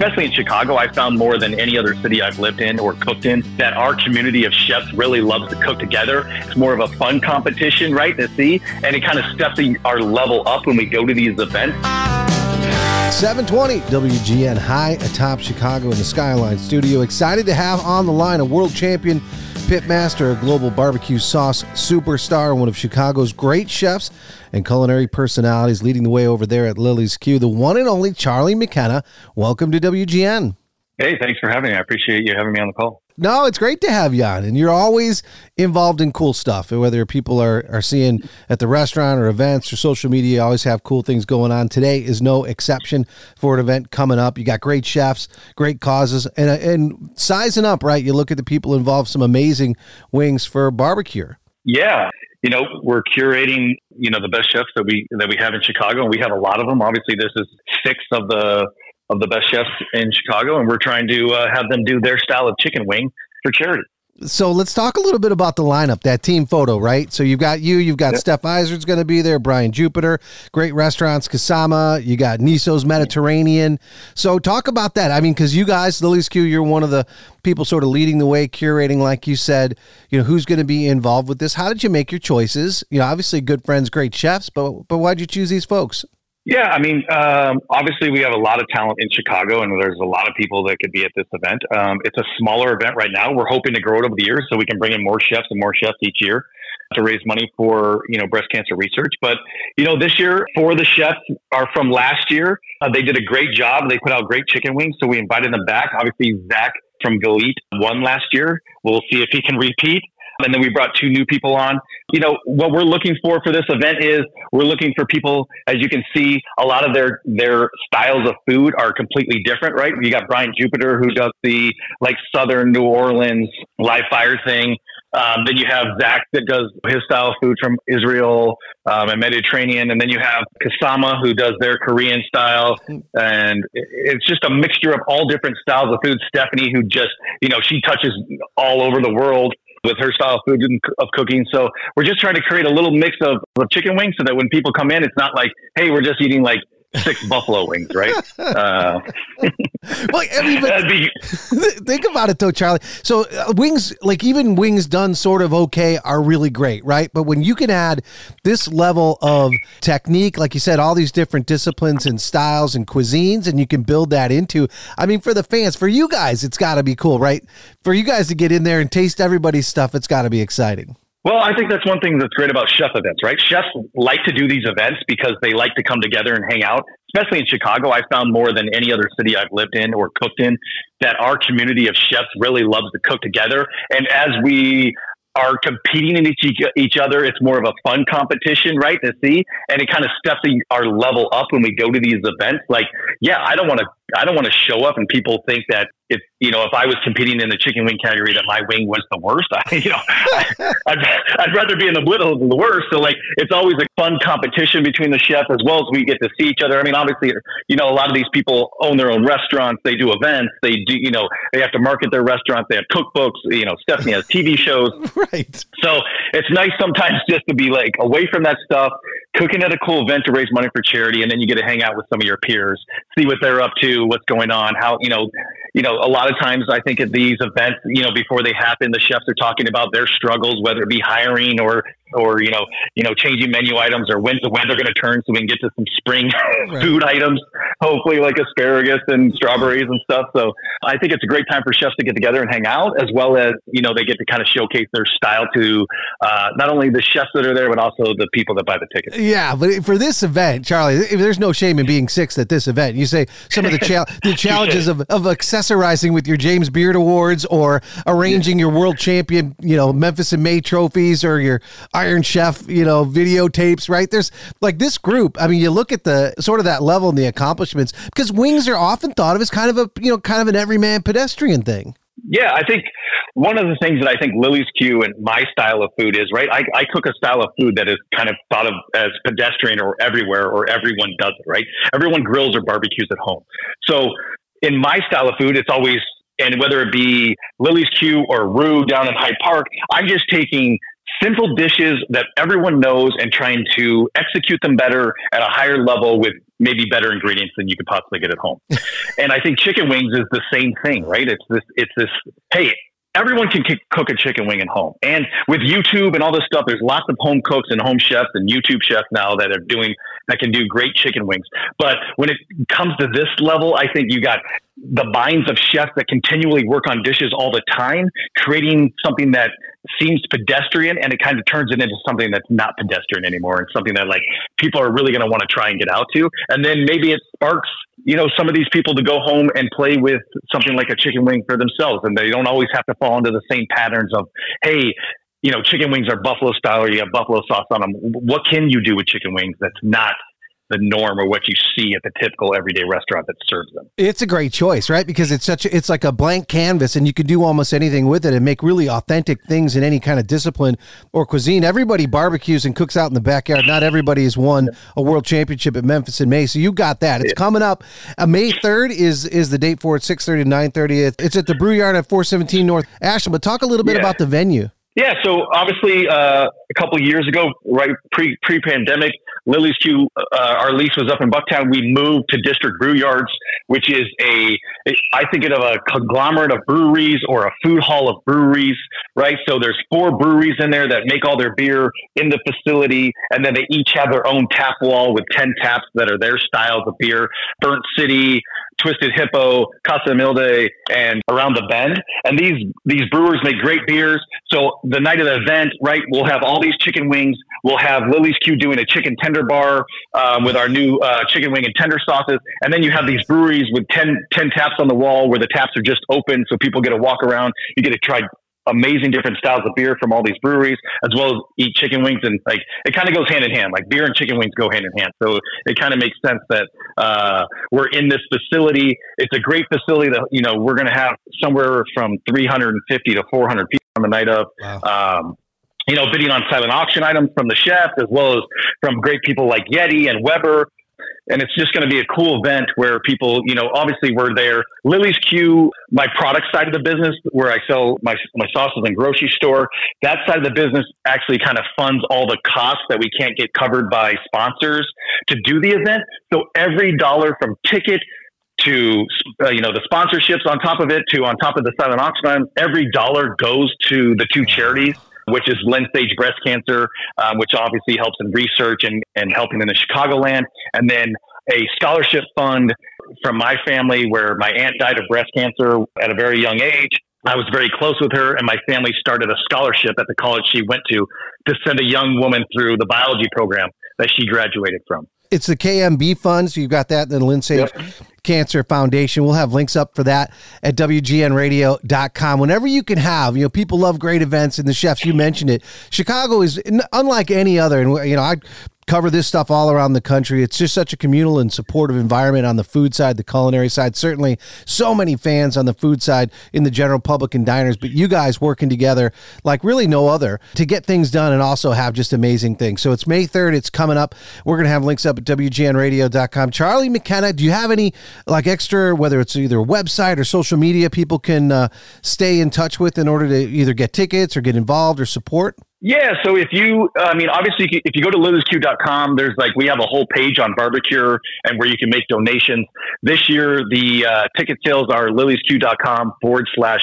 especially in Chicago, I found more than any other city I've lived in or cooked in that our community of chefs really loves to cook together. It's more of a fun competition, right, to see, and it kind of steps our level up when we go to these events. 720 WGN high atop Chicago in the Skyline studio. Excited to have on the line a world champion pitmaster, a global barbecue sauce superstar, one of Chicago's great chefs and culinary personalities leading the way over there at Lillie's Q, the one and only Charlie McKenna. Welcome to WGN. Hey, thanks for having me. I appreciate you having me on the call. No, it's great to have you on, and you're always involved in cool stuff. Whether people are, are seeing at the restaurant or events or social media, you always have cool things going on. Today is no exception for an event coming up. You got great chefs, great causes, and and sizing up. Right, you look at the people involved. Some amazing wings for BarbeCure. Yeah, you know, we're curating, you know, the best chefs that we that we have in Chicago, and we have a lot of them. Obviously, this is six of the of the best chefs in Chicago, and we're trying to uh, have them do their style of chicken wing for charity. So let's talk a little bit about the lineup, that team photo, right? So you've got you, you've got yep. Steph Izard's going to be there, Brian Jupiter, great restaurants, Kasama, you got Niso's Mediterranean. So talk about that. I mean, because you guys, Lillie's Q, you're one of the people sort of leading the way, curating, like you said, you know, who's going to be involved with this. How did you make your choices? You know, obviously good friends, great chefs, but but why'd you choose these folks? Yeah, I mean, um, obviously we have a lot of talent in Chicago, and there's a lot of people that could be at this event. Um, it's a smaller event right now. We're hoping to grow it over the years so we can bring in more chefs and more chefs each year to raise money for you know breast cancer research. But you know, this year for the chefs are from last year. Uh, they did a great job. They put out great chicken wings, so we invited them back. Obviously, Zach from Galit won last year. We'll see if he can repeat. And then we brought two new people on. You know, what we're looking for for this event is we're looking for people, as you can see, a lot of their, their styles of food are completely different, right? You got Brian Jupiter who does the like Southern New Orleans live fire thing. Um, then you have Zach that does his style of food from Israel um, and Mediterranean. And then you have Kasama who does their Korean style. And it's just a mixture of all different styles of food. Stephanie, who just, you know, she touches all over the world with her style of food and of cooking. So we're just trying to create a little mix of, of chicken wings so that when people come in, it's not like, hey, we're just eating like six buffalo wings, right? Uh, well, I mean, be, think about it though, Charlie. So uh, wings, like even wings done sort of okay, are really great, right? But when you can add this level of technique, like you said, all these different disciplines and styles and cuisines, and you can build that into, I mean, for the fans, for you guys, it's got to be cool, right? For you guys to get in there and taste everybody's stuff, it's got to be exciting. Well, I think that's one thing that's great about chef events, right? Chefs like to do these events because they like to come together and hang out. Especially in Chicago, I found more than any other city I've lived in or cooked in that our community of chefs really loves to cook together. And as we are competing in each, each other. It's more of a fun competition, right? To see, and it kind of steps our level up when we go to these events. Like, yeah, I don't want to, I don't want to show up and people think that if you know if I was competing in the chicken wing category that my wing was the worst. I, you know, I, I'd, I'd rather be in the middle than the worst. So like it's always a fun competition between the chefs as well as we get to see each other. I mean, obviously, you know, a lot of these people own their own restaurants. They do events. They do, you know, they have to market their restaurants. They have cookbooks. You know, Stephanie has TV shows. Right. So it's nice sometimes just to be like away from that stuff, cooking at a cool event to raise money for charity, and then you get to hang out with some of your peers, see what they're up to, what's going on, how you know, you know, a lot of times I think at these events, you know, before they happen, the chefs are talking about their struggles, whether it be hiring or or you know you know changing menu items or when's the weather going to turn so we can get to some spring right. food items hopefully like asparagus and strawberries and stuff. So i think it's a great time for chefs to get together and hang out as well as you know they get to kind of showcase their style to uh, not only the chefs that are there but also the people that buy the tickets. Yeah but for this event charlie there's no shame in being sixth at this event you say some of the, cha- the challenges of, of accessorizing with your james beard awards or arranging your world champion you know Memphis in May trophies or your Iron Chef, you know, videotapes, right? There's like this group. I mean, you look at the sort of that level and the accomplishments because wings are often thought of as kind of a, you know, kind of an everyman pedestrian thing. Yeah, I think one of the things that I think Lillie's Q and my style of food is, right? I, I cook a style of food that is kind of thought of as pedestrian or everywhere or everyone does it, right? Everyone grills or barbecues at home. So in my style of food, it's always and whether it be Lillie's Q or Roux down in Hyde Park, I'm just taking simple dishes that everyone knows and trying to execute them better at a higher level with maybe better ingredients than you could possibly get at home. and I think chicken wings is the same thing, right? It's this, it's this, hey, everyone can cook a chicken wing at home. And with YouTube and all this stuff, there's lots of home cooks and home chefs and YouTube chefs now that are doing that can do great chicken wings. But when it comes to this level, I think you got the minds of chefs that continually work on dishes all the time, creating something that seems pedestrian and it kind of turns it into something that's not pedestrian anymore and something that like people are really going to want to try and get out to. And then maybe it sparks, you know, some of these people to go home and play with something like a chicken wing for themselves. And they don't always have to fall into the same patterns of, hey, you know, chicken wings are buffalo style or you have buffalo sauce on them. What can you do with chicken wings that's not the norm or what you see at the typical everyday restaurant that serves them. It's a great choice, right? Because it's such a, it's like a blank canvas and you can do almost anything with it and make really authentic things in any kind of discipline or cuisine. Everybody barbecues and cooks out in the backyard. Not everybody has won a world championship at Memphis in May. So you got that. It's yeah. coming up. Uh, May 3rd is is the date for it, 6:30 to 9:30. It's at the Brew Yard at 417 North Ashland. But talk a little bit yeah. about the venue. Yeah, so obviously uh, a couple years ago, right pre pre pandemic, Lillie's Q, uh, our lease was up in Bucktown. We moved to District Brew Yards, which is a I think it of a conglomerate of breweries or a food hall of breweries, right? So there's four breweries in there that make all their beer in the facility, and then they each have their own tap wall with ten taps that are their styles of beer. Burnt City, Twisted Hippo, Casa Humilde, and Around the Bend. And these these brewers make great beers. So the night of the event, right, we'll have all these chicken wings. We'll have Lillie's Q doing a chicken tender bar um, with our new uh, chicken wing and tender sauces. And then you have these breweries with 10, 10 taps on the wall where the taps are just open, so people get to walk around. You get to try amazing different styles of beer from all these breweries, as well as eat chicken wings. And like it kind of goes hand in hand. Like beer and chicken wings go hand in hand. So it kind of makes sense that uh, we're in this facility. It's a great facility that you know we're going to have somewhere from 350 to 400 people on the night of. Wow. Um, you know, bidding on silent auction items from the chef, as well as from great people like Yeti and Weber and it's just going to be a cool event where people, you know, obviously we're there. Lillie's Q, my product side of the business, where I sell my my sauces and grocery store, that side of the business actually kind of funds all the costs that we can't get covered by sponsors to do the event. So every dollar from ticket to uh, you know the sponsorships on top of it to on top of the silent auction every dollar goes to the two charities which is Lynn Sage breast cancer, um, which obviously helps in research and, and helping in the Chicagoland. And then a scholarship fund from my family where my aunt died of breast cancer at a very young age. I was very close with her, and my family started a scholarship at the college she went to to send a young woman through the biology program that she graduated from. It's the KMB fund, so you've got that. Then Lynn Sage yep. Cancer Foundation. We'll have links up for that at WGNradio.com. Whenever you can have, you know, people love great events, and the chefs, you mentioned it. Chicago is unlike any other. And, you know, I cover this stuff all around the country. It's just such a communal and supportive environment on the food side, the culinary side. Certainly, so many fans on the food side in the general public and diners, but you guys working together like really no other to get things done and also have just amazing things. So it's May 3rd. It's coming up. We're going to have links up at WGNradio.com. Charlie McKenna, do you have any like extra, whether it's either a website or social media people can uh, stay in touch with in order to either get tickets or get involved or support? Yeah, so if you, I mean, obviously, if you go to lilliesq.com, there's like, we have a whole page on BarbeCure and where you can make donations. This year, the uh, ticket sales are lilliesq.com forward slash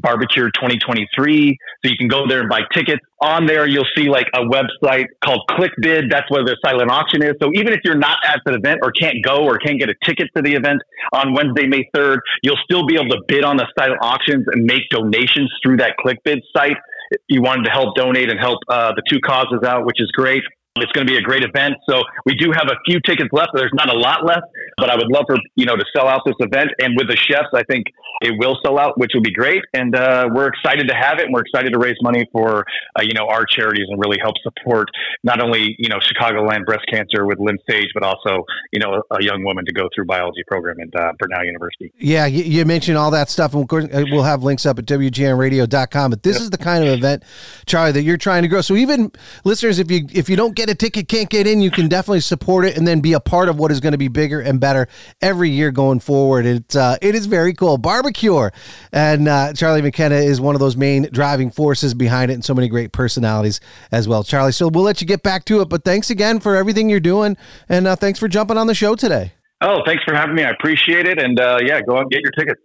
BarbeCure 2023. So you can go there and buy tickets. On there, you'll see like a website called ClickBid. That's where the silent auction is. So even if you're not at the event or can't go or can't get a ticket to the event on Wednesday, May 3rd, you'll still be able to bid on the silent auctions and make donations through that ClickBid site you wanted to help donate and help uh, the two causes out, which is great. It's going to be a great event. So we do have a few tickets left. There's not a lot left, but I would love for you know to sell out this event. And with the chefs, I think it will sell out, which will be great. And uh, we're excited to have it, and we're excited to raise money for uh, you know our charities and really help support not only you know Chicagoland breast cancer with Lynn Sage, but also you know a, a young woman to go through biology program at uh, Brenau University. Yeah, you, you, mentioned all that stuff, and uh, we'll have links up at WGNRadio.com. But this yep. is the kind of event, Charlie, that you're trying to grow. So even listeners, if you if you don't get a ticket, can't get in, you can definitely support it and then be a part of what is going to be bigger and better every year going forward. It's uh, it is very cool. BarbeCure. And uh, Charlie McKenna is one of those main driving forces behind it, and so many great personalities as well. Charlie, so we'll let you get back to it, but thanks again for everything you're doing, and uh, thanks for jumping on the show today. Oh, thanks for having me. I appreciate it. And uh, yeah, go out and get your tickets.